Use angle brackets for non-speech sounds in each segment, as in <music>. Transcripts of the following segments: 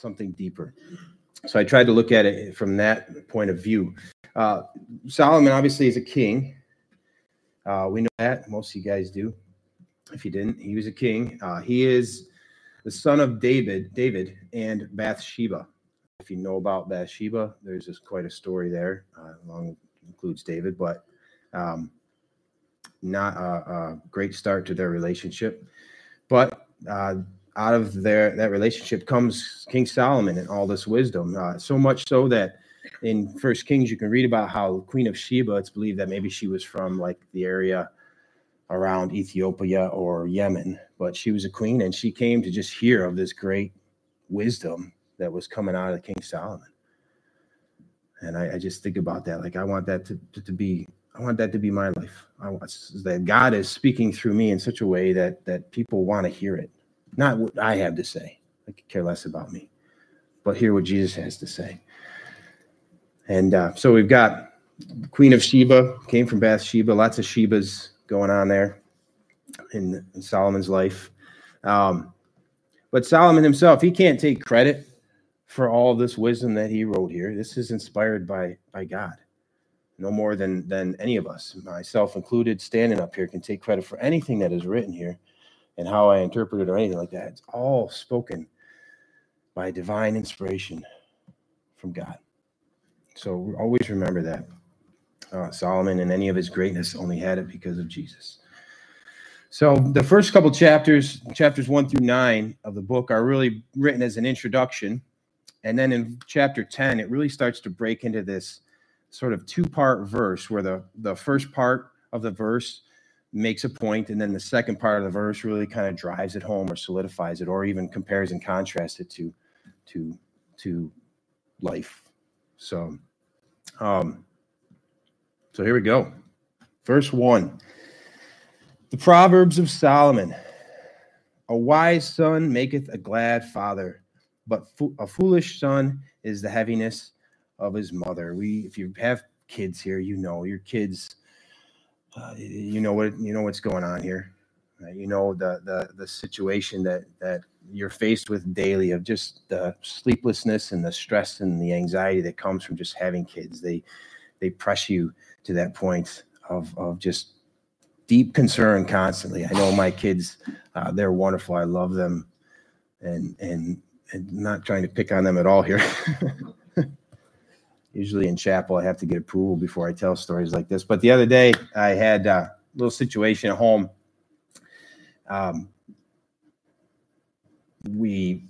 something deeper. So I tried to look at it from that point of view. Uh, Solomon obviously is a king. Uh, we know that most of you guys do. If you didn't, he was a king. Uh, he is the son of David, David and Bathsheba. If you know about Bathsheba, there's just quite a story there. Uh, along includes David, but um, not a, a, great start to their relationship. But uh, out of their that relationship comes King Solomon and all this wisdom. Uh, so much so that in First Kings you can read about how Queen of Sheba. It's believed that maybe she was from like the area around Ethiopia or Yemen, but she was a queen and she came to just hear of this great wisdom that was coming out of King Solomon. And I, I just think about that. Like I want that to, to, to, be, I want that to be my life. I want that God is speaking through me in such a way that that people want to hear it. Not what I have to say. I could care less about me, but hear what Jesus has to say. And uh, so we've got Queen of Sheba came from Bathsheba. Lots of Shebas going on there in, in Solomon's life. Um, but Solomon himself, he can't take credit for all this wisdom that he wrote here. This is inspired by by God. No more than than any of us, myself included, standing up here, can take credit for anything that is written here and how I interpret it or anything like that. It's all spoken by divine inspiration from God. So always remember that. Uh, Solomon and any of his greatness only had it because of Jesus. So the first couple chapters, chapters one through nine of the book, are really written as an introduction. And then in chapter 10, it really starts to break into this sort of two-part verse where the, the first part of the verse makes a point, and then the second part of the verse really kind of drives it home or solidifies it, or even compares and contrasts it to to to life. So um so here we go. Verse 1. The Proverbs of Solomon. A wise son maketh a glad father, but fo- a foolish son is the heaviness of his mother. We if you have kids here, you know your kids uh, you know what you know what's going on here. Uh, you know the the the situation that that you're faced with daily of just the sleeplessness and the stress and the anxiety that comes from just having kids. They they press you to that point of of just deep concern constantly. I know my kids, uh, they're wonderful. I love them, and and and not trying to pick on them at all here. <laughs> Usually in chapel, I have to get approval before I tell stories like this. But the other day, I had a little situation at home. Um, we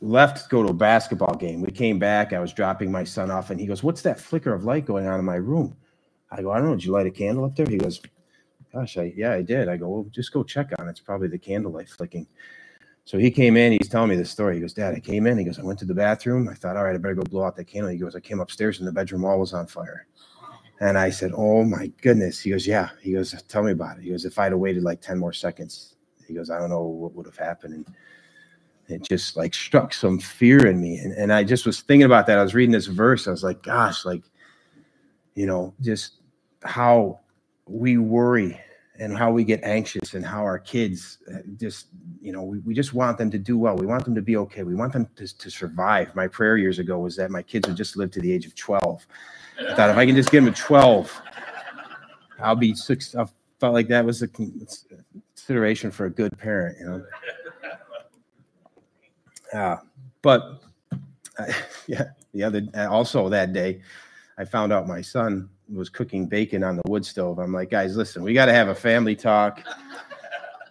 left to go to a basketball game. We came back. I was dropping my son off, and he goes, "What's that flicker of light going on in my room?" I go, "I don't know. Did you light a candle up there?" He goes, "Gosh, I yeah, I did." I go, "Well, just go check on it. It's probably the candlelight flicking." So he came in, he's telling me this story. He goes, Dad, I came in. He goes, I went to the bathroom. I thought, all right, I better go blow out that candle. He goes, I came upstairs and the bedroom wall was on fire. And I said, Oh my goodness. He goes, Yeah. He goes, Tell me about it. He goes, If I'd have waited like 10 more seconds, he goes, I don't know what would have happened. And it just like struck some fear in me. And, and I just was thinking about that. I was reading this verse. I was like, Gosh, like, you know, just how we worry and how we get anxious and how our kids uh, just you know we, we just want them to do well. We want them to be okay. We want them to, to survive. My prayer years ago was that my kids would just live to the age of 12 i thought if i can just get them to 12 i'll be six i felt like that was a consideration for a good parent you know? Uh, but uh, <laughs> yeah the other also that day i found out my son was cooking bacon on the wood stove. I'm like, guys, listen, we got to have a family talk.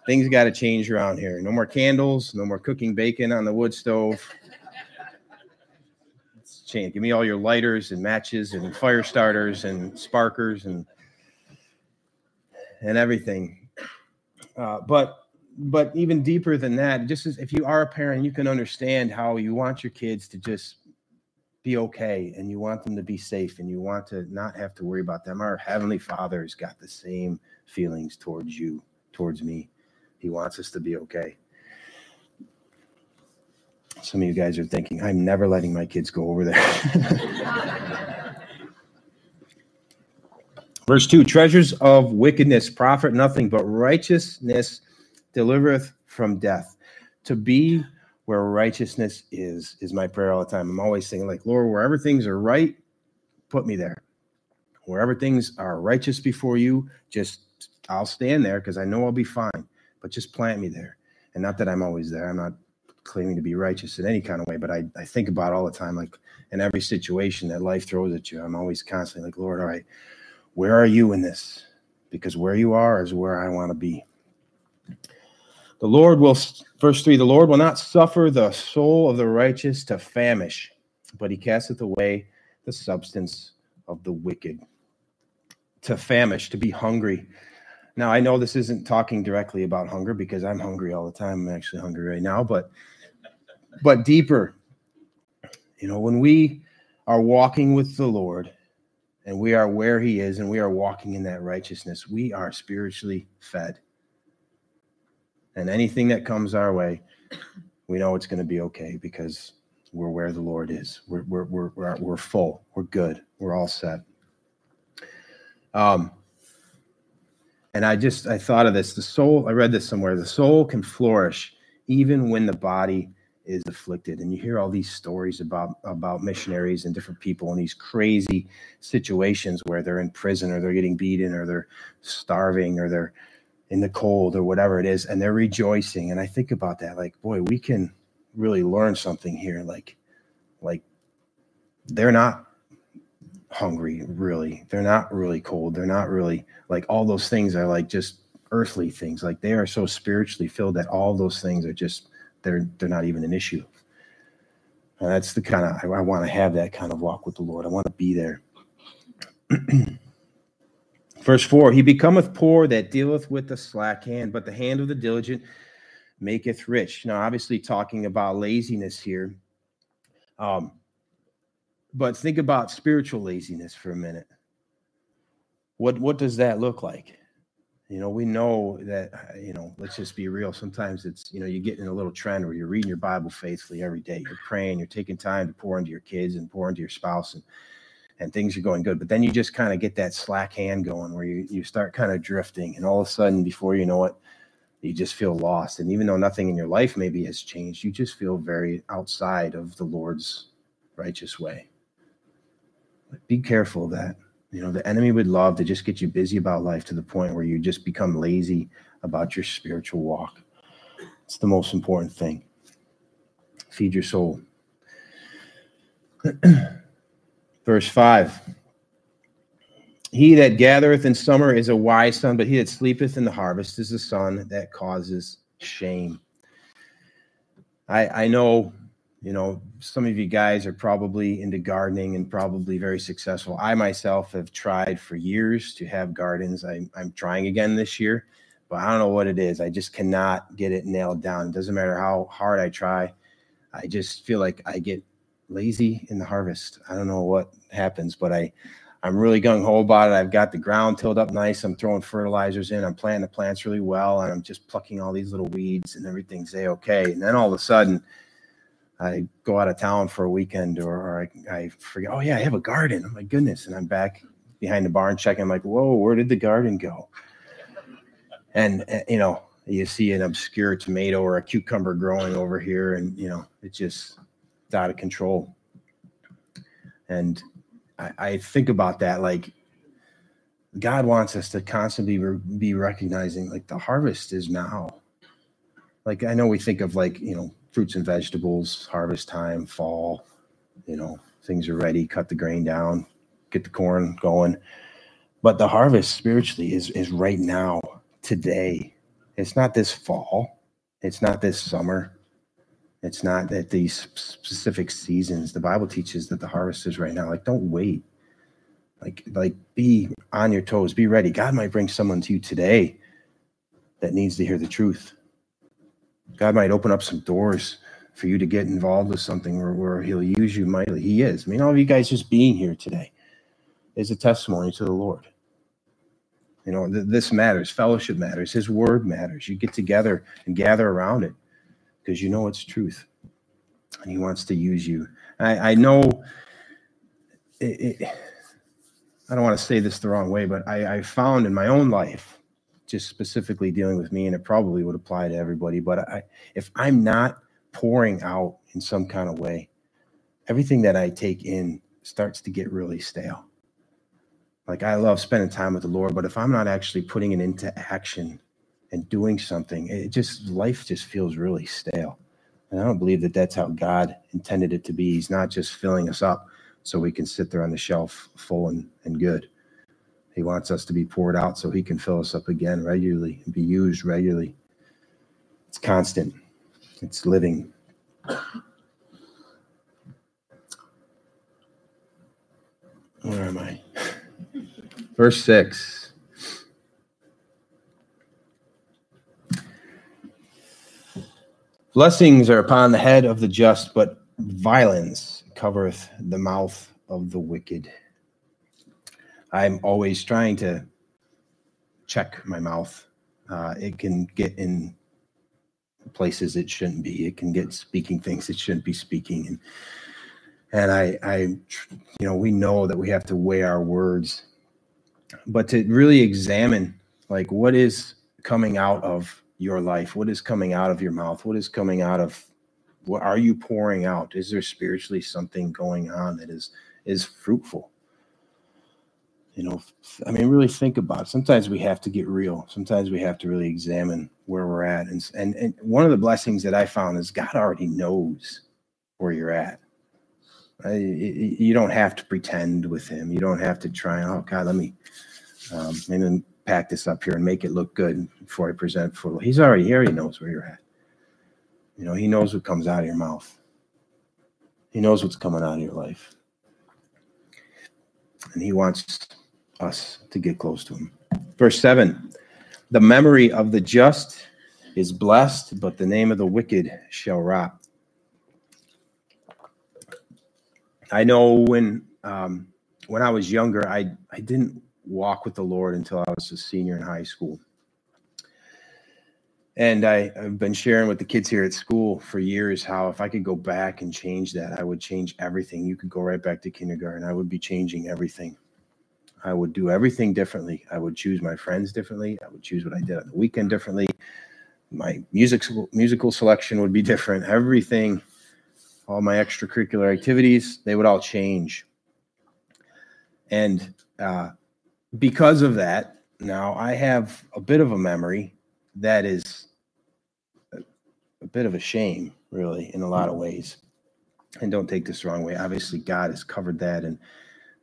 Things got to change around here. No more candles, no more cooking bacon on the wood stove. Let's change. Give me all your lighters and matches and fire starters and sparkers and and everything. Uh, but but even deeper than that, just as if you are a parent, you can understand how you want your kids to just be okay and you want them to be safe and you want to not have to worry about them. Our Heavenly Father has got the same feelings towards you, towards me. He wants us to be okay. Some of you guys are thinking, I'm never letting my kids go over there. <laughs> Verse 2 Treasures of wickedness profit nothing, but righteousness delivereth from death. To be where righteousness is, is my prayer all the time. I'm always saying, like, Lord, wherever things are right, put me there. Wherever things are righteous before you, just I'll stand there because I know I'll be fine. But just plant me there. And not that I'm always there. I'm not claiming to be righteous in any kind of way, but I, I think about all the time, like in every situation that life throws at you, I'm always constantly like, Lord, all right, where are you in this? Because where you are is where I want to be. The Lord will, verse 3 the Lord will not suffer the soul of the righteous to famish, but he casteth away the substance of the wicked. To famish, to be hungry. Now, I know this isn't talking directly about hunger because I'm hungry all the time. I'm actually hungry right now, but but deeper. You know, when we are walking with the Lord and we are where he is and we are walking in that righteousness, we are spiritually fed and anything that comes our way, we know it's going to be okay because we're where the Lord is. We're we're we're we're, we're full. We're good. We're all set. Um, and I just I thought of this. The soul. I read this somewhere. The soul can flourish even when the body is afflicted. And you hear all these stories about about missionaries and different people in these crazy situations where they're in prison or they're getting beaten or they're starving or they're in the cold or whatever it is and they're rejoicing. And i think about that like boy we can really learn something here. Like like they're not hungry really. They're not really cold. They're not really like all those things are like just earthly things. Like they are so spiritually filled that all those things are just they're they're not even an issue. And that's the kind of i, I want to have that kind of walk with the lord. I want to be there <clears throat> Verse 4 He becometh poor that dealeth with the slack hand, but the hand of the diligent maketh rich. Now, obviously, talking about laziness here. Um, but think about spiritual laziness for a minute. What what does that look like? You know, we know that, you know, let's just be real. Sometimes it's, you know, you get in a little trend where you're reading your Bible faithfully every day. You're praying, you're taking time to pour into your kids and pour into your spouse. And and things are going good. But then you just kind of get that slack hand going where you, you start kind of drifting. And all of a sudden, before you know it, you just feel lost. And even though nothing in your life maybe has changed, you just feel very outside of the Lord's righteous way. But be careful of that. You know, the enemy would love to just get you busy about life to the point where you just become lazy about your spiritual walk. It's the most important thing. Feed your soul. <clears throat> Verse 5 He that gathereth in summer is a wise son, but he that sleepeth in the harvest is a son that causes shame. I, I know, you know, some of you guys are probably into gardening and probably very successful. I myself have tried for years to have gardens. I, I'm trying again this year, but I don't know what it is. I just cannot get it nailed down. It doesn't matter how hard I try. I just feel like I get lazy in the harvest. I don't know what happens, but I I'm really gung ho about it. I've got the ground tilled up nice. I'm throwing fertilizers in. I'm planting the plants really well, and I'm just plucking all these little weeds, and everything's a okay. And then all of a sudden, I go out of town for a weekend, or, I, I, forget. Oh yeah, I have a garden. Oh my goodness! And I'm back behind the barn checking. I'm like, whoa, where did the garden go? And uh, you know, you see an obscure tomato or a cucumber growing over here, and you know, it just out of control. And I, I think about that like God wants us to constantly re- be recognizing like the harvest is now. Like I know we think of like, you know, fruits and vegetables, harvest time, fall, you know, things are ready, cut the grain down, get the corn going. But the harvest spiritually is is right now, today. It's not this fall. It's not this summer. It's not that these specific seasons. The Bible teaches that the harvest is right now. Like, don't wait. Like, like be on your toes. Be ready. God might bring someone to you today that needs to hear the truth. God might open up some doors for you to get involved with something where, where He'll use you mightily. He is. I mean, all of you guys just being here today is a testimony to the Lord. You know, th- this matters. Fellowship matters. His word matters. You get together and gather around it because you know it's truth and he wants to use you. I, I know it, it, I don't want to say this the wrong way, but I, I found in my own life, just specifically dealing with me, and it probably would apply to everybody, but I, if I'm not pouring out in some kind of way, everything that I take in starts to get really stale. Like I love spending time with the Lord, but if I'm not actually putting it into action and doing something, it just life just feels really stale. And I don't believe that that's how God intended it to be. He's not just filling us up so we can sit there on the shelf full and, and good. He wants us to be poured out so he can fill us up again regularly and be used regularly. It's constant, it's living. Where am I? <laughs> Verse 6. Blessings are upon the head of the just, but violence covereth the mouth of the wicked. I'm always trying to check my mouth. Uh, it can get in places it shouldn't be. It can get speaking things it shouldn't be speaking. And and I, I, you know, we know that we have to weigh our words, but to really examine, like, what is coming out of your life? What is coming out of your mouth? What is coming out of? What are you pouring out? Is there spiritually something going on that is is fruitful? You know, I mean, really think about it. Sometimes we have to get real. Sometimes we have to really examine where we're at. And, and, and one of the blessings that I found is God already knows where you're at you don't have to pretend with him. You don't have to try. Oh God, let me um, and then pack this up here and make it look good before I present for. He's already here. He knows where you're at. You know, he knows what comes out of your mouth. He knows what's coming out of your life, and he wants us to get close to him. Verse seven: The memory of the just is blessed, but the name of the wicked shall rot. I know when um, when I was younger, I I didn't walk with the Lord until I was a senior in high school. And I, have been sharing with the kids here at school for years how if I could go back and change that, I would change everything. You could go right back to kindergarten. I would be changing everything. I would do everything differently. I would choose my friends differently. I would choose what I did on the weekend differently. My music musical selection would be different. Everything all my extracurricular activities, they would all change. And uh, because of that, now I have a bit of a memory that is a, a bit of a shame, really, in a lot of hmm. ways. And don't take this the wrong way. Obviously, God has covered that, and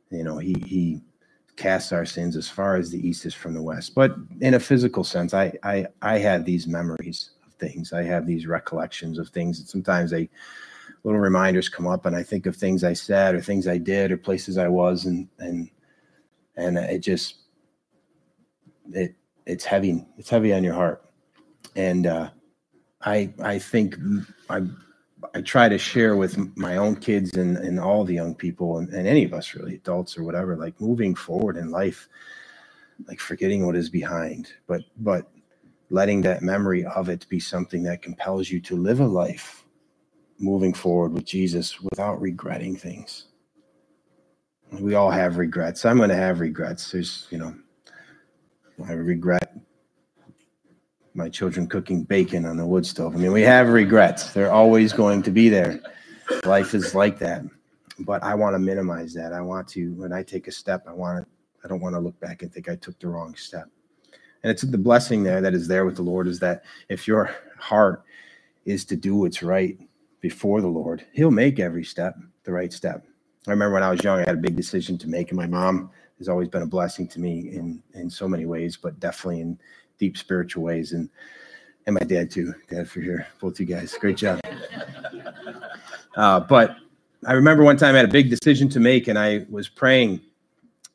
you know, He He casts our sins as far as the east is from the west. But in a physical sense, I I I have these memories of things. I have these recollections of things that sometimes they little reminders come up and I think of things I said or things I did or places I was and and and it just it it's heavy it's heavy on your heart and uh, I I think I I try to share with my own kids and, and all the young people and, and any of us really adults or whatever like moving forward in life like forgetting what is behind but but letting that memory of it be something that compels you to live a life moving forward with Jesus without regretting things. We all have regrets. I'm going to have regrets. There's, you know, I regret my children cooking bacon on the wood stove. I mean, we have regrets. They're always going to be there. Life is like that. But I want to minimize that. I want to, when I take a step, I want to, I don't want to look back and think I took the wrong step. And it's the blessing there that is there with the Lord is that if your heart is to do what's right, before the Lord, He'll make every step the right step. I remember when I was young, I had a big decision to make, and my mom has always been a blessing to me in in so many ways, but definitely in deep spiritual ways, and and my dad too. Dad for here, both you guys, great job. <laughs> Uh, but I remember one time I had a big decision to make, and I was praying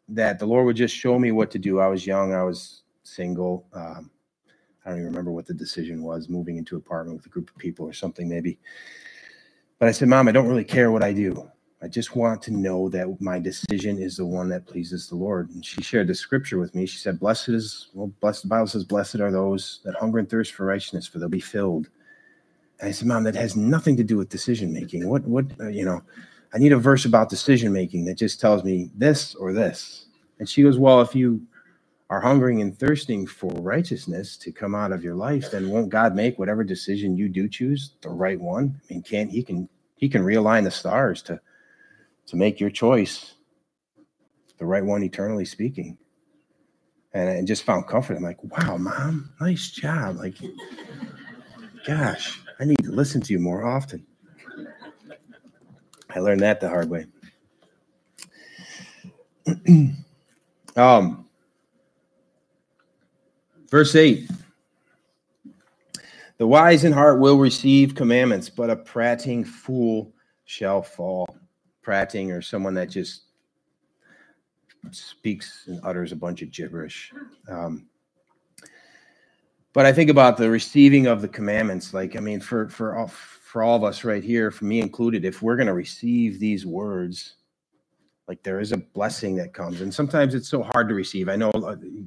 that the Lord would just show me what to do. I was young, I was single. Um, I don't even remember what the decision was, moving into an apartment with a group of people or something maybe. But I said, Mom, I don't really care what I do. I just want to know that my decision is the one that pleases the Lord. And she shared the scripture with me. She said, Blessed is, well, blessed, the Bible says, Blessed are those that hunger and thirst for righteousness, for they'll be filled. And I said, Mom, that has nothing to do with decision making. What, what, uh, you know, I need a verse about decision making that just tells me this or this. And she goes, Well, if you are hungering and thirsting for righteousness to come out of your life, then won't God make whatever decision you do choose the right one? I mean, can't he can he can realign the stars to to make your choice the right one eternally speaking. And I just found comfort. I'm like, wow, mom, nice job. Like, gosh, I need to listen to you more often. I learned that the hard way. <clears throat> um, verse 8 The wise in heart will receive commandments, but a prating fool shall fall. Prating or someone that just speaks and utters a bunch of gibberish. Um, but I think about the receiving of the commandments. Like, I mean, for for all, for all of us right here, for me included, if we're going to receive these words, like there is a blessing that comes, and sometimes it's so hard to receive. I know uh, you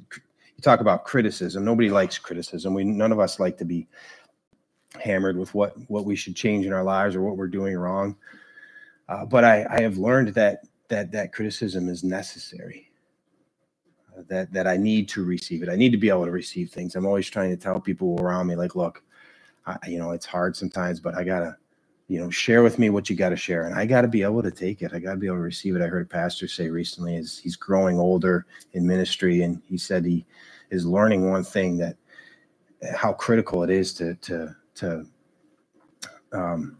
talk about criticism. Nobody likes criticism. We none of us like to be hammered with what what we should change in our lives or what we're doing wrong. Uh, but I, I have learned that that that criticism is necessary. Uh, that that i need to receive it. I need to be able to receive things. I'm always trying to tell people around me like look I, you know it's hard sometimes but i gotta you know share with me what you got to share. And i got to be able to take it. I got to be able to receive it. I heard a pastor say recently is he's growing older in ministry and he said he is learning one thing that how critical it is to to to um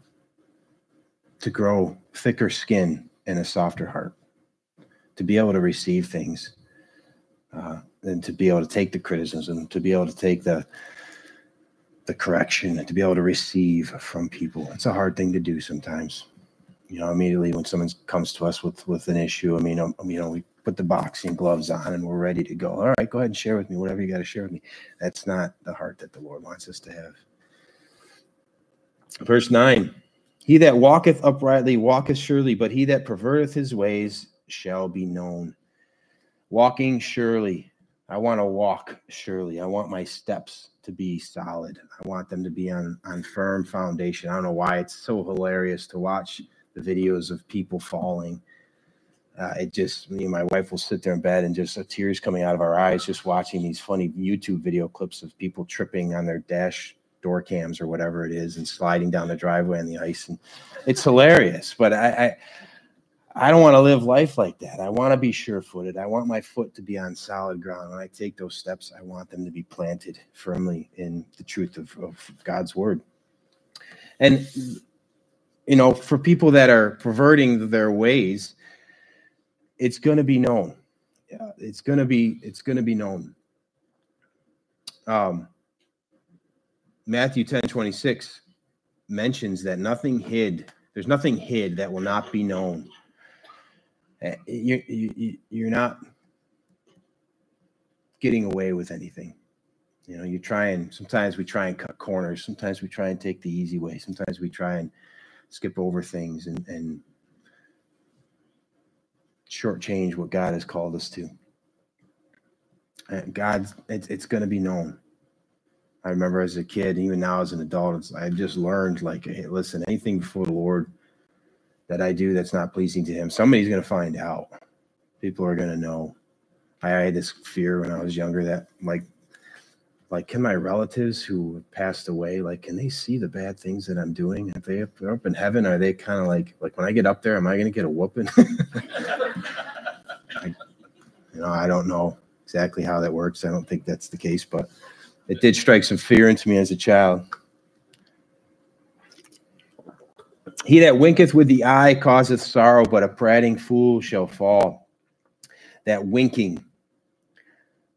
to grow thicker skin and a softer heart to be able to receive things uh, and to be able to take the criticism to be able to take the the correction and to be able to receive from people. It's a hard thing to do sometimes. You know immediately when someone comes to us with with an issue i mean um, you know we put the boxing gloves on and we're ready to go. All right go ahead and share with me whatever you got to share with me. That's not the heart that the lord wants us to have. Verse 9 he that walketh uprightly walketh surely, but he that perverteth his ways shall be known. Walking surely. I want to walk surely. I want my steps to be solid. I want them to be on, on firm foundation. I don't know why it's so hilarious to watch the videos of people falling. Uh, it just me and my wife will sit there in bed and just uh, tears coming out of our eyes just watching these funny YouTube video clips of people tripping on their dash door cams or whatever it is and sliding down the driveway on the ice and it's hilarious but i i, I don't want to live life like that. I want to be sure-footed. I want my foot to be on solid ground. When i take those steps i want them to be planted firmly in the truth of, of god's word. And you know for people that are perverting their ways it's going to be known. Yeah, it's going to be it's going to be known. Um Matthew 10 26 mentions that nothing hid, there's nothing hid that will not be known. Eh, you, you, you're not getting away with anything. You know, you try and sometimes we try and cut corners, sometimes we try and take the easy way, sometimes we try and skip over things and, and shortchange what God has called us to. God, it's, it's going to be known. I remember as a kid, even now as an adult, I've just learned like, hey, listen, anything before the Lord that I do that's not pleasing to Him, somebody's going to find out. People are going to know. I had this fear when I was younger that like, like, can my relatives who passed away, like, can they see the bad things that I'm doing? If they are up in heaven, are they kind of like, like when I get up there, am I going to get a whooping? <laughs> I, you know, I don't know exactly how that works. I don't think that's the case, but it did strike some fear into me as a child. He that winketh with the eye causeth sorrow, but a prating fool shall fall. That winking,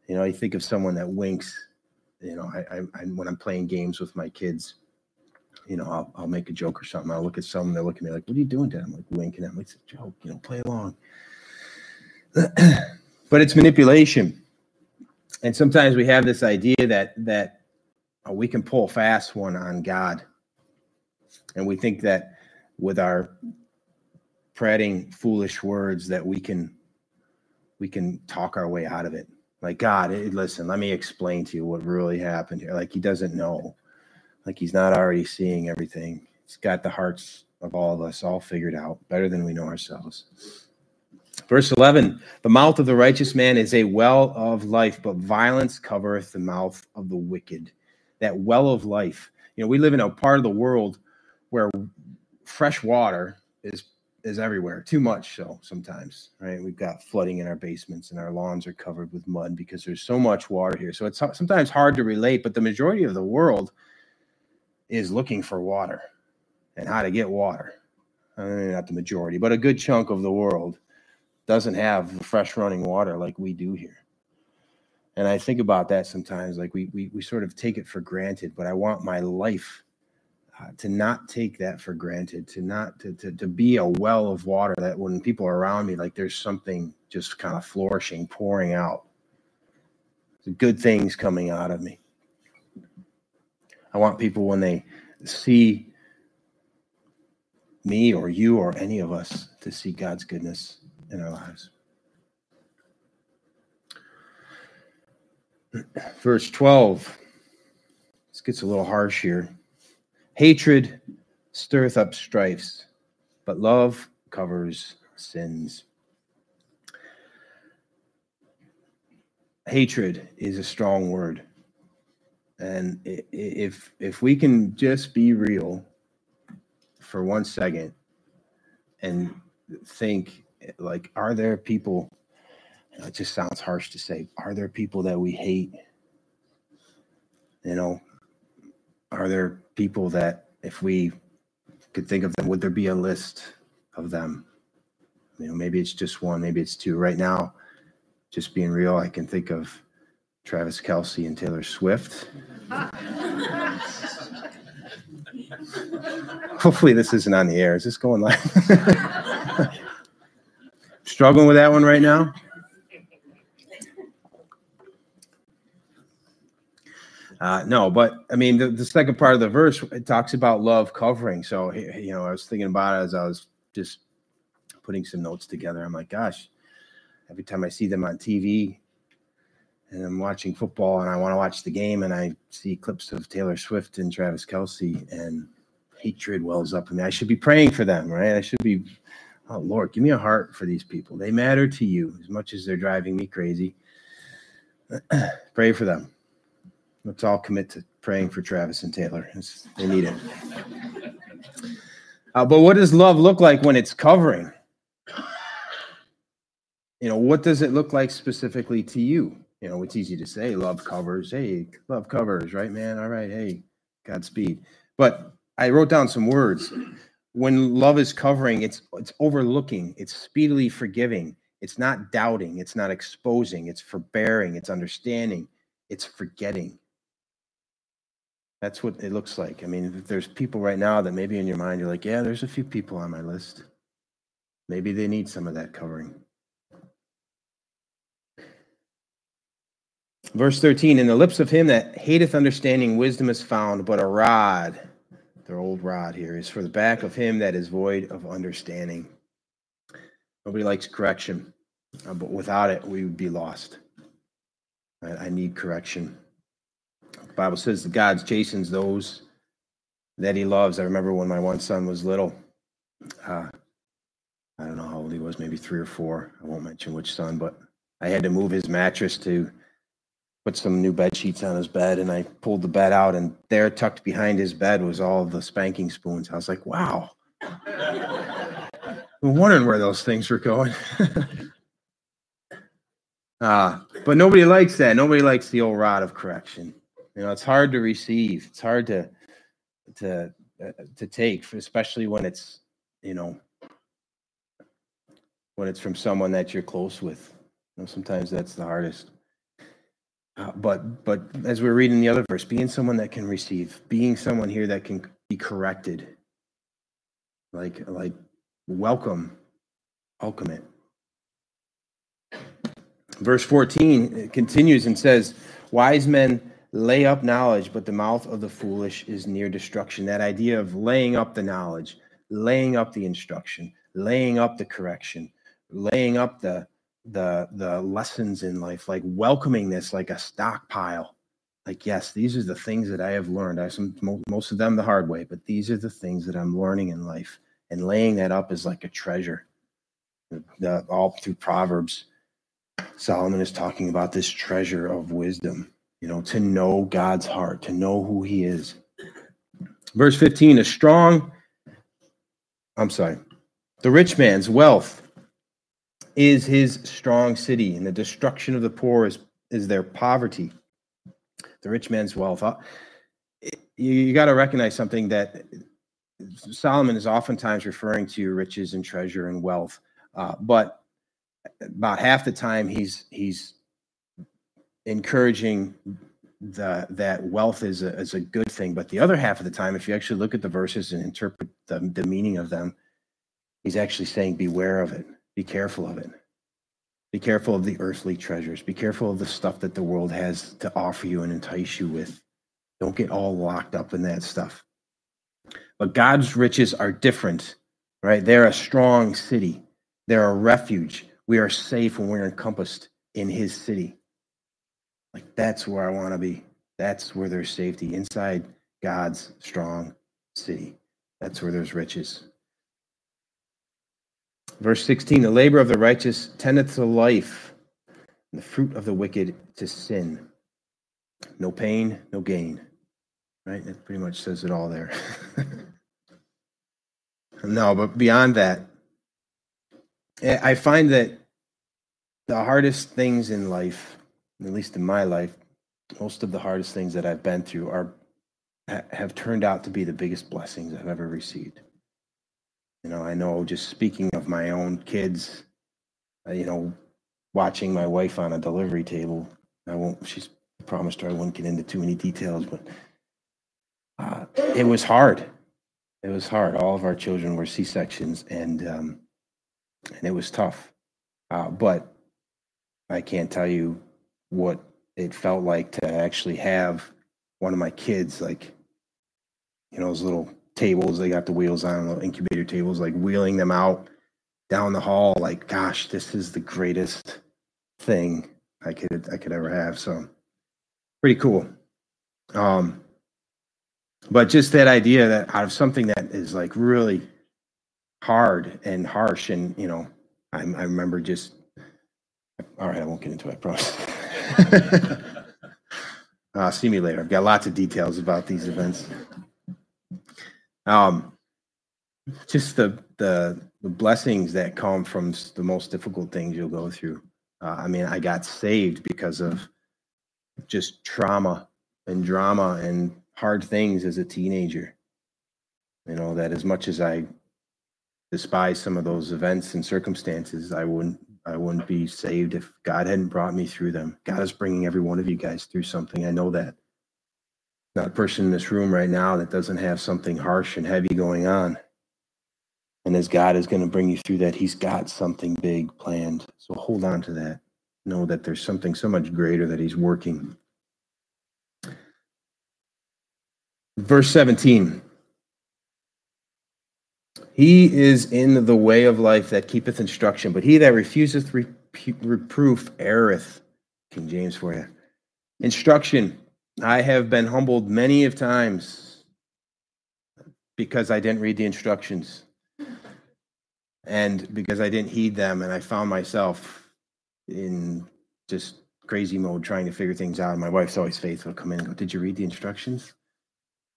you know, you think of someone that winks. You know, I, I, I when I'm playing games with my kids, you know, I'll, I'll make a joke or something. I'll look at someone, they look at me like, "What are you doing?" Dad? I'm like winking. I'm like, "It's a joke." You know, play along. <clears throat> but it's manipulation and sometimes we have this idea that that uh, we can pull fast one on God, and we think that with our prating foolish words that we can we can talk our way out of it. Like God, listen, let me explain to you what really happened here. Like he doesn't know, like he's not already seeing everything. He's got the hearts of all of us all figured out better than we know ourselves. Verse 11 The mouth of the righteous man is a well of life, but violence covereth the mouth of the wicked. That well of life. You know, we live in a part of the world where fresh water is is everywhere. Too much so sometimes right? We've got flooding in our basements and our lawns are covered with mud because there's so much water here. So it's sometimes hard to relate but the majority of the world is looking for water and how to get water. I mean, not the majority but a good chunk of the world doesn't have fresh running water like we do here. And i think about that sometimes like we we, we sort of take it for granted but i want my life uh, to not take that for granted, to not to, to to be a well of water that when people are around me, like there's something just kind of flourishing, pouring out, good things coming out of me. I want people when they see me or you or any of us to see God's goodness in our lives. Verse 12. This gets a little harsh here. Hatred stirreth up strifes, but love covers sins. Hatred is a strong word. And if if we can just be real for one second and think like are there people it just sounds harsh to say are there people that we hate? You know are there people that if we could think of them would there be a list of them? You know maybe it's just one maybe it's two. Right now just being real i can think of travis kelce and taylor swift. <laughs> Hopefully this isn't on the air. Is this going live <laughs> struggling with that one right now Uh, no, but I mean, the, the second part of the verse it talks about love covering. So, you know, I was thinking about it as I was just putting some notes together. I'm like, gosh, every time I see them on TV and I'm watching football and I want to watch the game and I see clips of Taylor Swift and Travis Kelce and hatred wells up in me. I should be praying for them, right? I should be, oh Lord, give me a heart for these people. They matter to you as much as they're driving me crazy. <clears throat> Pray for them. Let's all commit to praying for Travis and Taylor. They need it. Uh, but what does love look like when it's covering? You know, what does it look like specifically to you? You know, it's easy to say love covers. Hey, love covers, right, man? All right. Hey, Godspeed. But I wrote down some words. When love is covering, it's it's overlooking, it's speedily forgiving, it's not doubting, it's not exposing, it's forbearing, it's understanding, it's forgetting. That's what it looks like. I mean, there's people right now that maybe in your mind you're like, yeah, there's a few people on my list. Maybe they need some of that covering. Verse 13 In the lips of him that hateth understanding, wisdom is found, but a rod, their old rod here, is for the back of him that is void of understanding. Nobody likes correction, uh, but without it, we would be lost. I, I need correction. The Bible says that God chastens those that he loves. I remember when my one son was little. Uh, I don't know how old he was, maybe three or four. I won't mention which son, but I had to move his mattress to put some new bed sheets on his bed, and I pulled the bed out, and there, tucked behind his bed, was all the spanking spoons. I was like, "Wow!" <laughs> I'm wondering where those things were going. uh, <laughs> but nobody likes that. Nobody likes the old rod of correction. You know, it's hard to receive. It's hard to to uh, to take, especially when it's you know when it's from someone that you're close with. You know, sometimes that's the hardest. Uh, but but as we're reading the other verse, being someone that can receive, being someone here that can be corrected, like like welcome, welcome it. Verse 14 continues and says, Wise men lay up knowledge, but the mouth of the foolish is near destruction. That idea of laying up the knowledge, laying up the instruction, laying up the correction, laying up the the the lessons in life, like welcoming this like a stockpile. Like, yes, these are the things that I have learned. I some most of them the hard way, but these are the things that I'm learning in life. And laying that up is like a treasure. the, all through Proverbs, Solomon is talking about this treasure of wisdom, you know, to know God's heart, to know who he is. Verse 15, a strong, I'm sorry, the rich man's wealth is his strong city, and the destruction of the poor is, is their poverty. The rich man's wealth. Uh, you, you got to recognize something that Solomon is oftentimes referring to riches and treasure and wealth, uh, but about half the time he's he's encouraging the that wealth is a, is a good thing, but the other half of the time, if you actually look at the verses and interpret the, the meaning of them, he's actually saying, "Beware of it. Be careful of it. Be careful of the earthly treasures. Be careful of the stuff that the world has to offer you and entice you with. Don't get all locked up in that stuff." But God's riches are different, right? They're a strong city, they're a refuge. We are safe when we're encompassed in his city. Like that's where I want to be. That's where there's safety inside God's strong city. That's where there's riches. Verse 16 The labor of the righteous tendeth to life, and the fruit of the wicked to sin. No pain, no gain. Right? It pretty much says it all there. <laughs> No, but beyond that, eh, I find that the hardest things in life, at least in my life, most of the hardest things that I've been through are have turned out to be the biggest blessings I've ever received. You know, I know just speaking of my own kids, uh, you know, watching my wife on a delivery table. I won't. She's promised her I wouldn't get into too many details, but uh, it was hard it was hard. All of our children were C sections, and um, and it was tough. Uh, but I can't tell you what it felt like to actually have one of my kids, like you know, those little tables they got the wheels on, little incubator tables, like wheeling them out down the hall. Like, gosh, this is the greatest thing I could I could ever have. So, pretty cool. Um, but just that idea that out of something that is like really hard and harsh and you know i, I remember just all right i won't get into it i promise <laughs> uh, see me later i've got lots of details about these events um just the the the blessings that come from the most difficult things you'll go through uh, i mean i got saved because of just trauma and drama and hard things as a teenager. You know, that as much as I despise some of those events and circumstances, I wouldn't I wouldn't be saved if God hadn't brought me through them. God is bringing every one of you guys through something. I know that. Not a person in this room right now that doesn't have something harsh and heavy going on. And as God is going to bring you through that, He's got something big planned. So hold on to that. Know that there's something so much greater that He's working. Verse 17 He is in the way of life that keepeth instruction, but he that refuseth reproof erreth. King James for you. Instruction. I have been humbled many of times because I didn't read the instructions and because I didn't heed them, and I found myself in just crazy mode trying to figure things out. And my wife's always faithful. Come in and go, Did you read the instructions?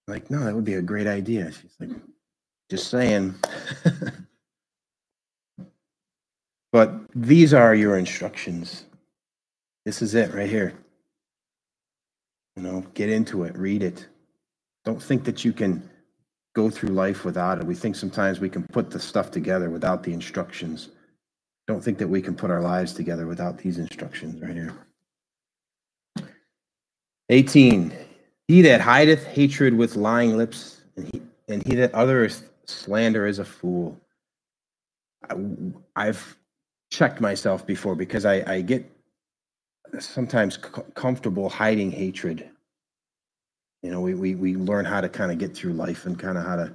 like, no, that would be a great idea. She's like, just saying. <laughs> but these are your instructions. This is it right here. You know, get into it, read it. Don't think that you can go through life without it. We think sometimes we can put the stuff together without the instructions. Don't think that we can put our lives together without these instructions right here. 18. He that hideth hatred with lying lips, and he, and he that uttereth slander is a fool. I, have checked myself before because I, I get sometimes c- comfortable hiding hatred. You know, we, we, we learn how to kind of get through life and kind of how to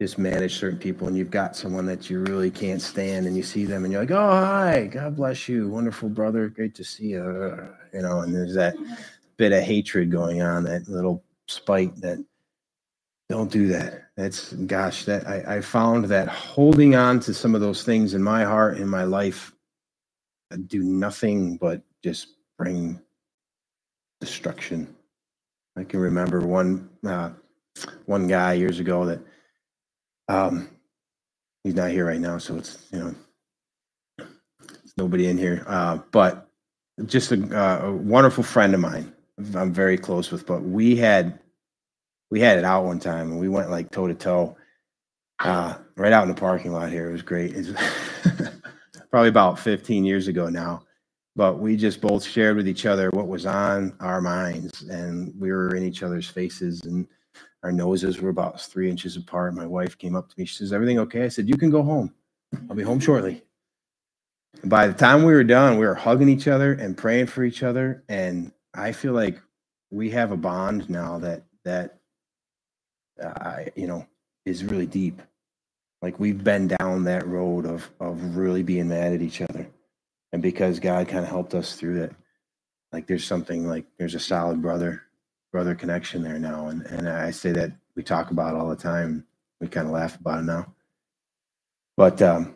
just manage certain people. And you've got someone that you really can't stand, and you see them, and you're like, "Oh, hi, God bless you, wonderful brother, great to see you." You know, and there's that bit of hatred going on, that little spite that don't do that. That's gosh, that I, I found that holding on to some of those things in my heart, in my life, do nothing but just bring destruction. I can remember one uh, one guy years ago that um, he's not here right now, so it's you know there's nobody in here. Uh, but just a, uh, a wonderful friend of mine. I'm very close with, but we had we had it out one time and we went like toe to toe, right out in the parking lot here. It was great. It's <laughs> probably about 15 years ago now, but we just both shared with each other what was on our minds, and we were in each other's faces and our noses were about three inches apart. My wife came up to me. She says, Everything okay? I said, You can go home. I'll be home shortly. And by the time we were done, we were hugging each other and praying for each other. And I feel like we have a bond now that, that, uh, you know, is really deep. Like we've been down that road of, of really being mad at each other. And because God kind of helped us through that, like there's something like there's a solid brother brother connection there now. And, and I say that we talk about all the time. We kind of laugh about it now. But um,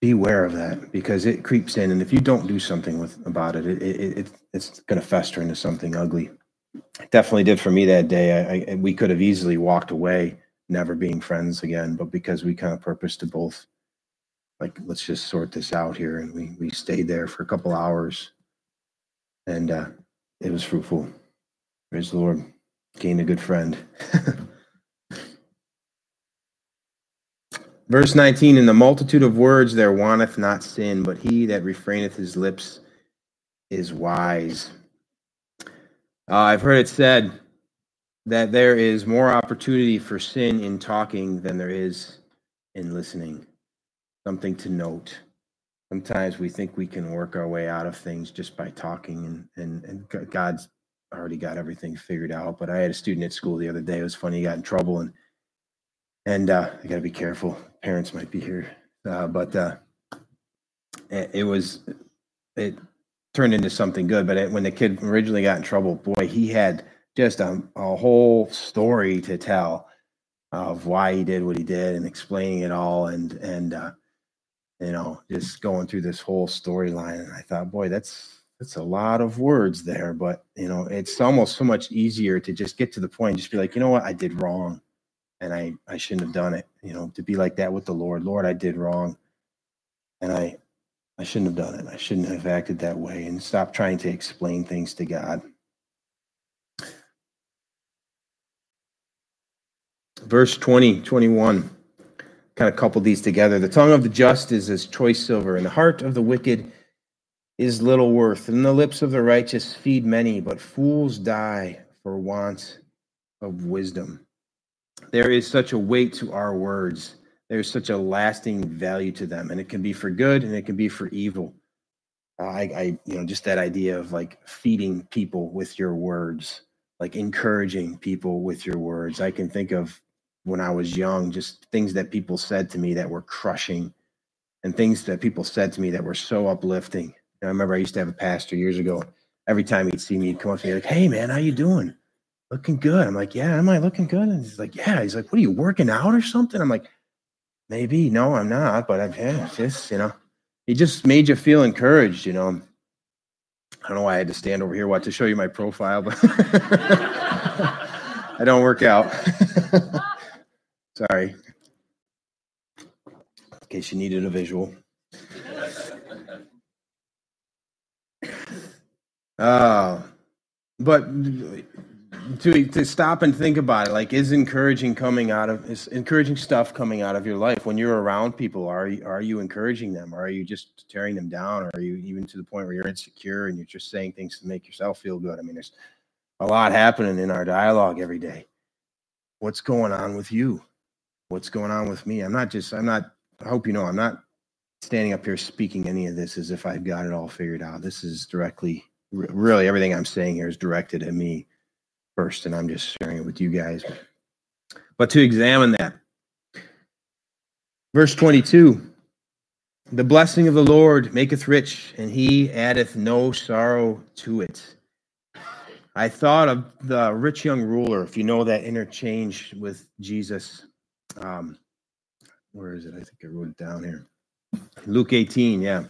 beware of that because it creeps in. And if you don't do something with about it, it, it, it it's going to fester into something ugly. It definitely did for me that day. I, I, we could have easily walked away, never being friends again. But because we kind of purposed to both, like, let's just sort this out here. And we, we stayed there for a couple hours and uh, it was fruitful. Praise the Lord. Gained a good friend. <laughs> Verse 19 In the multitude of words there wanteth not sin, but he that refraineth his lips is wise. Uh, I've heard it said that there is more opportunity for sin in talking than there is in listening. Something to note. Sometimes we think we can work our way out of things just by talking, and, and, and God's already got everything figured out. But I had a student at school the other day. It was funny. He got in trouble, and and uh, I got to be careful. Parents might be here, uh, but uh, it, it, was it turned into something good. But it, when the kid originally got in trouble, boy, he had just a, a whole story to tell of why he did what he did and explaining it all and and uh, you know just going through this whole storyline and i thought boy that's that's a lot of words there, but you know, it's almost so much easier to just get to the point, just be like, you know what, I did wrong, and I I shouldn't have done it. You know, to be like that with the Lord, Lord, I did wrong, and I I shouldn't have done it. I shouldn't have acted that way, and stop trying to explain things to God. Verse 20, 21, kind of couple these together. The tongue of the just is as choice silver, and the heart of the wicked is little worth, and the lips of the righteous feed many, but fools die for want of wisdom. There is such a weight to our words. There's such a lasting value to them, and it can be for good and it can be for evil. I, I, you know, just that idea of like feeding people with your words, like encouraging people with your words. I can think of when I was young, just things that people said to me that were crushing, and things that people said to me that were so uplifting I remember I used to have a pastor years ago. Every time he'd see me, he'd come up to me like, "Hey, man, how you doing? Looking good." I'm like, "Yeah, am I looking good?" And he's like, "Yeah." He's like, "What are you working out or something?" I'm like, "Maybe. No, I'm not, but I'm yeah, just you know." He just made you feel encouraged, you know. I don't know why I had to stand over here what to show you my profile, but <laughs> I don't work out. <laughs> Sorry. In case you needed a visual. Uh, but to to stop and think about it, like is encouraging coming out of is encouraging stuff coming out of your life when you're around people? Are you are you encouraging them? Or are you just tearing them down? Or are you even to the point where you're insecure and you're just saying things to make yourself feel good? I mean, there's a lot happening in our dialogue every day. What's going on with you? What's going on with me? I'm not just I'm not I hope you know I'm not standing up here speaking any of this as if I've got it all figured out. This is directly really everything I'm saying here is directed at me first, and I'm just sharing it with you guys. But to examine that, verse 22 the blessing of the Lord maketh rich, and he addeth no sorrow to it. I thought of the rich young ruler. If you know that interchange with Jesus, um, where is it? I think I wrote it down here. Luke 18, yeah.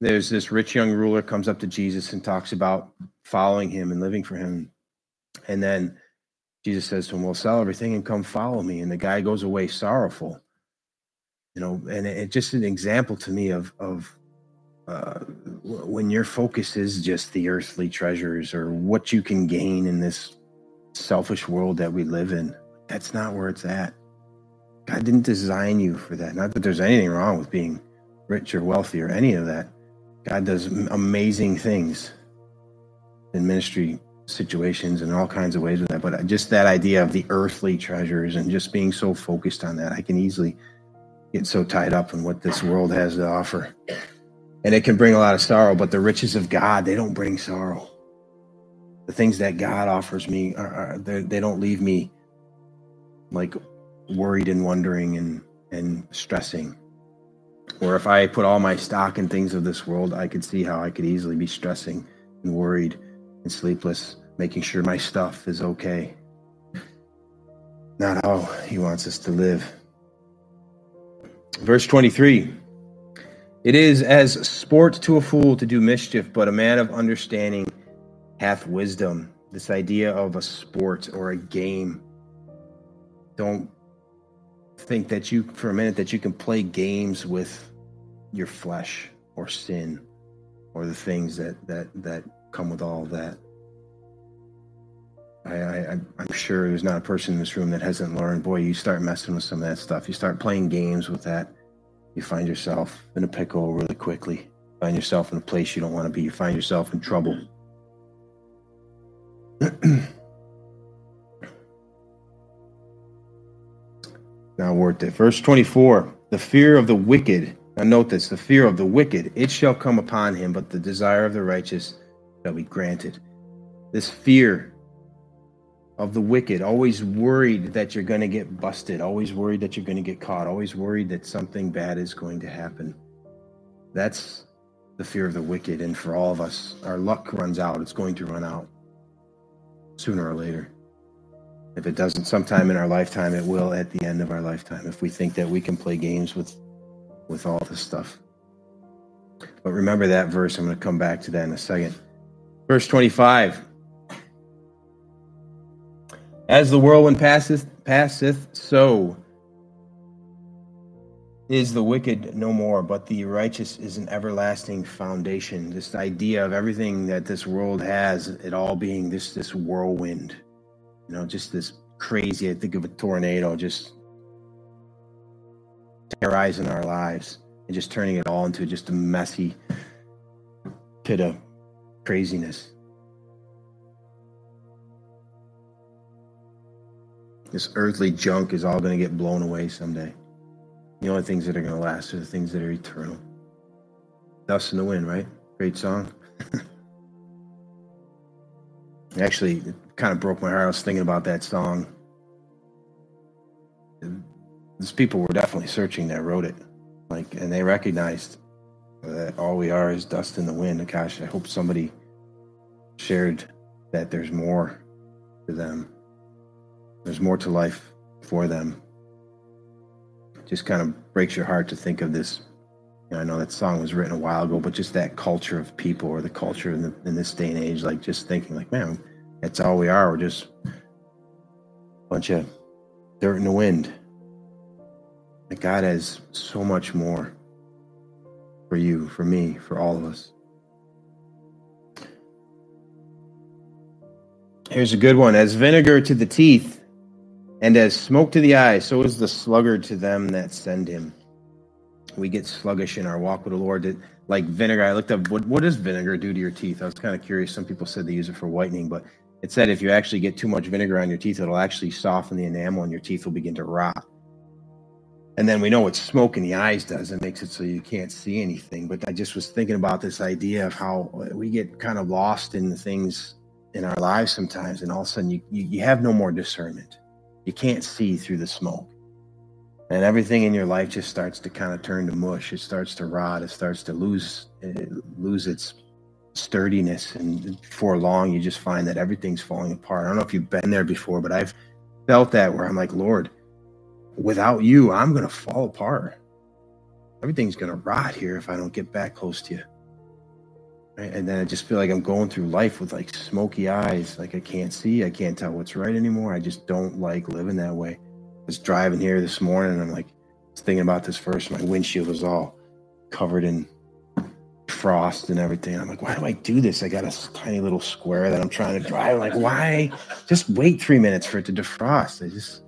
There's this rich young ruler comes up to Jesus and talks about following him and living for him. And then Jesus says to him, Well, sell everything and come follow me. And the guy goes away sorrowful. You know, and it's it just an example to me of of uh, when your focus is just the earthly treasures or what you can gain in this selfish world that we live in. That's not where it's at. God didn't design you for that. Not that there's anything wrong with being rich or wealthy or any of that. God does amazing things in ministry situations and all kinds of ways with that. But just that idea of the earthly treasures and just being so focused on that, I can easily get so tied up in what this world has to offer. And it can bring a lot of sorrow, but the riches of God, they don't bring sorrow. The things that God offers me, are, are they don't leave me like worried and wondering and, and stressing or if I put all my stock in things of this world, I could see how I could easily be stressing and worried and sleepless, making sure my stuff is okay. Not how he wants us to live. Verse 23 It is as sport to a fool to do mischief, but a man of understanding hath wisdom. This idea of a sport or a game. Don't think that you for a minute that you can play games with your flesh or sin or the things that that that come with all that. I, I I'm sure there's not a person in this room that hasn't learned. Boy, you start messing with some of that stuff. You start playing games with that. You find yourself in a pickle really quickly. Find yourself in a place you don't want to be. You find yourself in trouble. <clears throat> Now worth it. Verse 24 The fear of the wicked. Now note this the fear of the wicked, it shall come upon him, but the desire of the righteous shall be granted. This fear of the wicked, always worried that you're going to get busted, always worried that you're going to get caught, always worried that something bad is going to happen. That's the fear of the wicked. And for all of us, our luck runs out. It's going to run out sooner or later. If it doesn't sometime in our lifetime, it will at the end of our lifetime if we think that we can play games with with all this stuff. But remember that verse. I'm going to come back to that in a second. Verse 25. As the whirlwind passeth, passeth, so is the wicked no more, but the righteous is an everlasting foundation. This idea of everything that this world has, it all being this this whirlwind you know, just this crazy. I think of a tornado just terrorizing our lives and just turning it all into just a messy pit of craziness. This earthly junk is all going to get blown away someday. The only things that are going to last are the things that are eternal. Dust in the wind, right? Great song. <laughs> Actually, it kind of broke my heart. I was thinking about that song. These people were definitely searching that wrote it, like, and they recognized that all we are is dust in the wind. Gosh, I hope somebody shared that there's more to them. There's more to life for them. Just kind of breaks your heart to think of this I know that song was written a while ago, but just that culture of people or the culture in, the, in this day and age, like just thinking, like, man, that's all we are. We're just a bunch of dirt in the wind. That God has so much more for you, for me, for all of us. Here's a good one. As vinegar to the teeth and as smoke to the eyes, so is the sluggard to them that send him we get sluggish in our walk with the Lord. That, like vinegar, I looked up what what does vinegar do to your teeth? I was kind of curious. Some people said they use it for whitening, but it said if you actually get too much vinegar on your teeth, it'll actually soften the enamel and your teeth will begin to rot. And then we know what smoke in the eyes does. It makes it so you can't see anything. But I just was thinking about this idea of how we get kind of lost in the things in our lives sometimes, and all of a sudden you, you, you have no more discernment. You can't see through the smoke and everything in your life just starts to kind of turn to mush. It starts to rot. It starts to lose it lose its sturdiness. And before long, you just find that everything's falling apart. I don't know if you've been there before, but I've felt that where I'm like, Lord, without you, I'm going to fall apart. Everything's going to rot here if I don't get back close to you. And then I just feel like I'm going through life with like smoky eyes. Like I can't see, I can't tell what's right anymore. I just don't like living that way. Was driving here this morning and I'm like, thinking about this first. My windshield was all covered in frost and everything. I'm like, why do I do this? I got a tiny little square that I'm trying to drive. like, why? Just wait three minutes for it to defrost. I just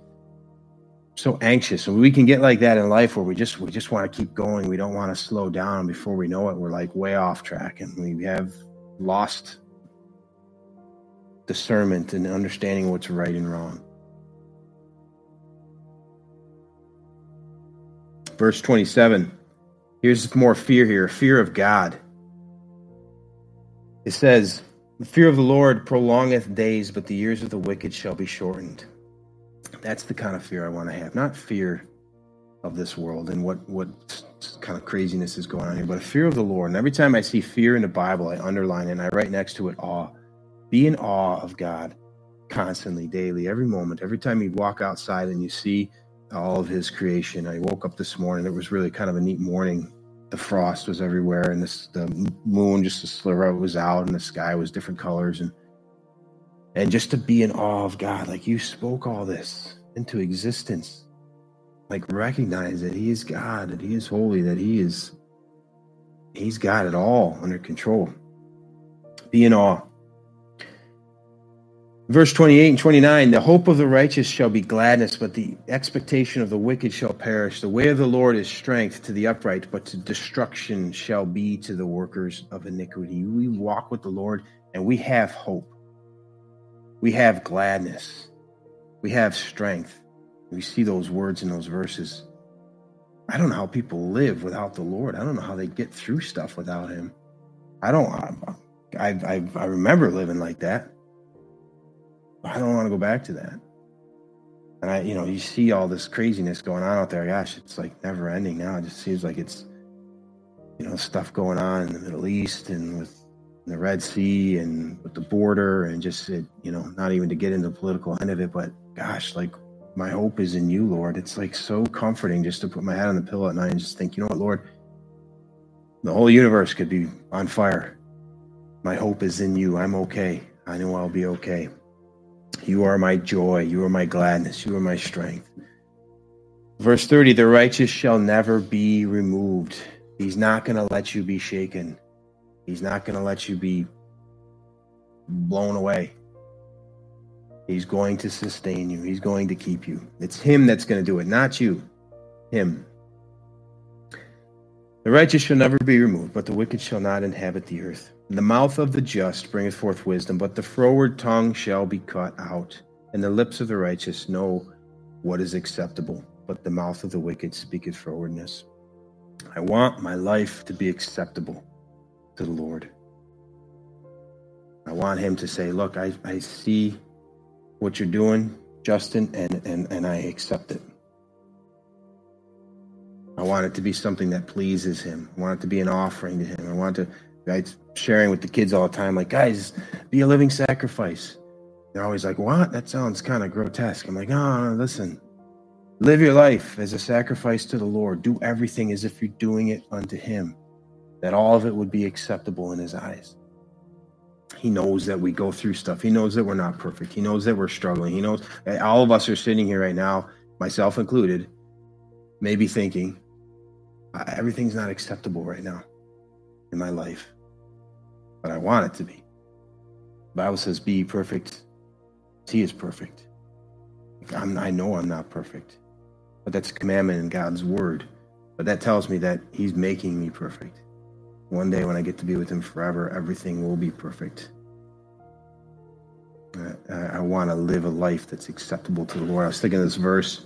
so anxious. And we can get like that in life where we just we just want to keep going. We don't want to slow down. Before we know it, we're like way off track and we have lost discernment and understanding what's right and wrong. Verse 27. Here's more fear here fear of God. It says, The fear of the Lord prolongeth days, but the years of the wicked shall be shortened. That's the kind of fear I want to have. Not fear of this world and what, what kind of craziness is going on here, but a fear of the Lord. And every time I see fear in the Bible, I underline it and I write next to it awe. Be in awe of God constantly, daily, every moment. Every time you walk outside and you see all of his creation. I woke up this morning. It was really kind of a neat morning. The frost was everywhere, and this, the moon, just a sliver was out, and the sky was different colors, and and just to be in awe of God, like you spoke all this into existence, like recognize that He is God, that He is holy, that He is He's got it all under control. Be in awe. Verse 28 and 29 The hope of the righteous shall be gladness, but the expectation of the wicked shall perish. The way of the Lord is strength to the upright, but to destruction shall be to the workers of iniquity. We walk with the Lord and we have hope. We have gladness. We have strength. We see those words in those verses. I don't know how people live without the Lord. I don't know how they get through stuff without Him. I don't. I, I, I remember living like that. I don't want to go back to that. And I, you know, you see all this craziness going on out there. Gosh, it's like never ending now. It just seems like it's, you know, stuff going on in the Middle East and with the Red Sea and with the border and just, it, you know, not even to get into the political end of it, but gosh, like my hope is in you, Lord. It's like so comforting just to put my head on the pillow at night and just think, you know what, Lord, the whole universe could be on fire. My hope is in you. I'm okay. I know I'll be okay. You are my joy. You are my gladness. You are my strength. Verse 30 The righteous shall never be removed. He's not going to let you be shaken. He's not going to let you be blown away. He's going to sustain you. He's going to keep you. It's Him that's going to do it, not you. Him. The righteous shall never be removed, but the wicked shall not inhabit the earth. The mouth of the just bringeth forth wisdom, but the froward tongue shall be cut out. And the lips of the righteous know what is acceptable, but the mouth of the wicked speaketh frowardness. I want my life to be acceptable to the Lord. I want him to say, Look, I, I see what you're doing, Justin, and, and, and I accept it. I want it to be something that pleases him. I want it to be an offering to him. I want to I sharing with the kids all the time, like, guys, be a living sacrifice. They're always like, what? That sounds kind of grotesque. I'm like, oh, listen, live your life as a sacrifice to the Lord. Do everything as if you're doing it unto Him, that all of it would be acceptable in His eyes. He knows that we go through stuff. He knows that we're not perfect. He knows that we're struggling. He knows eh, all of us are sitting here right now, myself included, maybe thinking, everything's not acceptable right now in my life but I want it to be. The Bible says, "Be perfect, He is perfect." I'm, I know I'm not perfect, but that's a commandment in God's word. But that tells me that He's making me perfect. One day, when I get to be with Him forever, everything will be perfect. I, I want to live a life that's acceptable to the Lord. I was thinking of this verse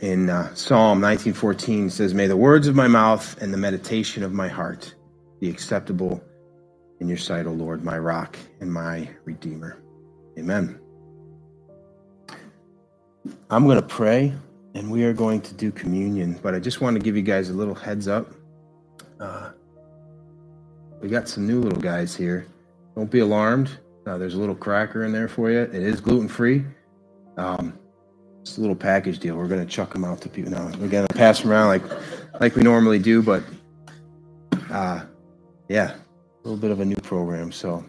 in uh, Psalm 19:14 says, "May the words of my mouth and the meditation of my heart be acceptable in your sight, O Lord, my rock and my redeemer. Amen. I'm going to pray and we are going to do communion, but I just want to give you guys a little heads up. Uh, we got some new little guys here. Don't be alarmed. Uh, there's a little cracker in there for you. It is gluten free. Um, it's a little package deal. We're gonna chuck them out to people now. We're gonna pass them around like like we normally do, but uh, yeah, a little bit of a new program. So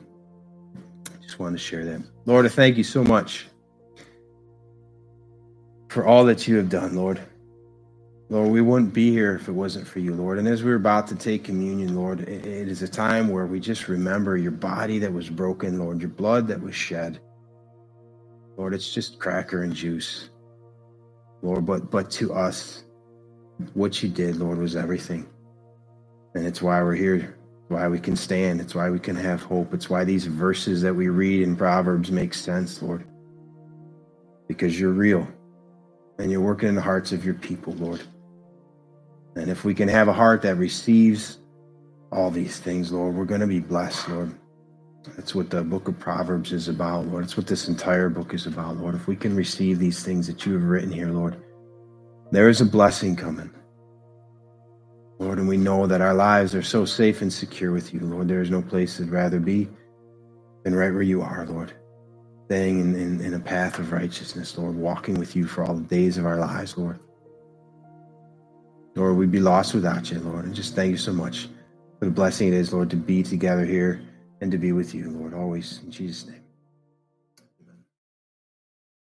I just wanted to share that. Lord, I thank you so much for all that you have done, Lord. Lord, we wouldn't be here if it wasn't for you, Lord. And as we're about to take communion, Lord, it is a time where we just remember your body that was broken, Lord, your blood that was shed. Lord, it's just cracker and juice. Lord, but but to us, what you did, Lord, was everything. And it's why we're here. Why we can stand. It's why we can have hope. It's why these verses that we read in Proverbs make sense, Lord. Because you're real and you're working in the hearts of your people, Lord. And if we can have a heart that receives all these things, Lord, we're going to be blessed, Lord. That's what the book of Proverbs is about, Lord. It's what this entire book is about, Lord. If we can receive these things that you have written here, Lord, there is a blessing coming. Lord, and we know that our lives are so safe and secure with you, Lord. There is no place I'd rather be than right where you are, Lord. Staying in, in, in a path of righteousness, Lord, walking with you for all the days of our lives, Lord. Lord, we'd be lost without you, Lord. And just thank you so much for the blessing it is, Lord, to be together here and to be with you, Lord, always. In Jesus' name.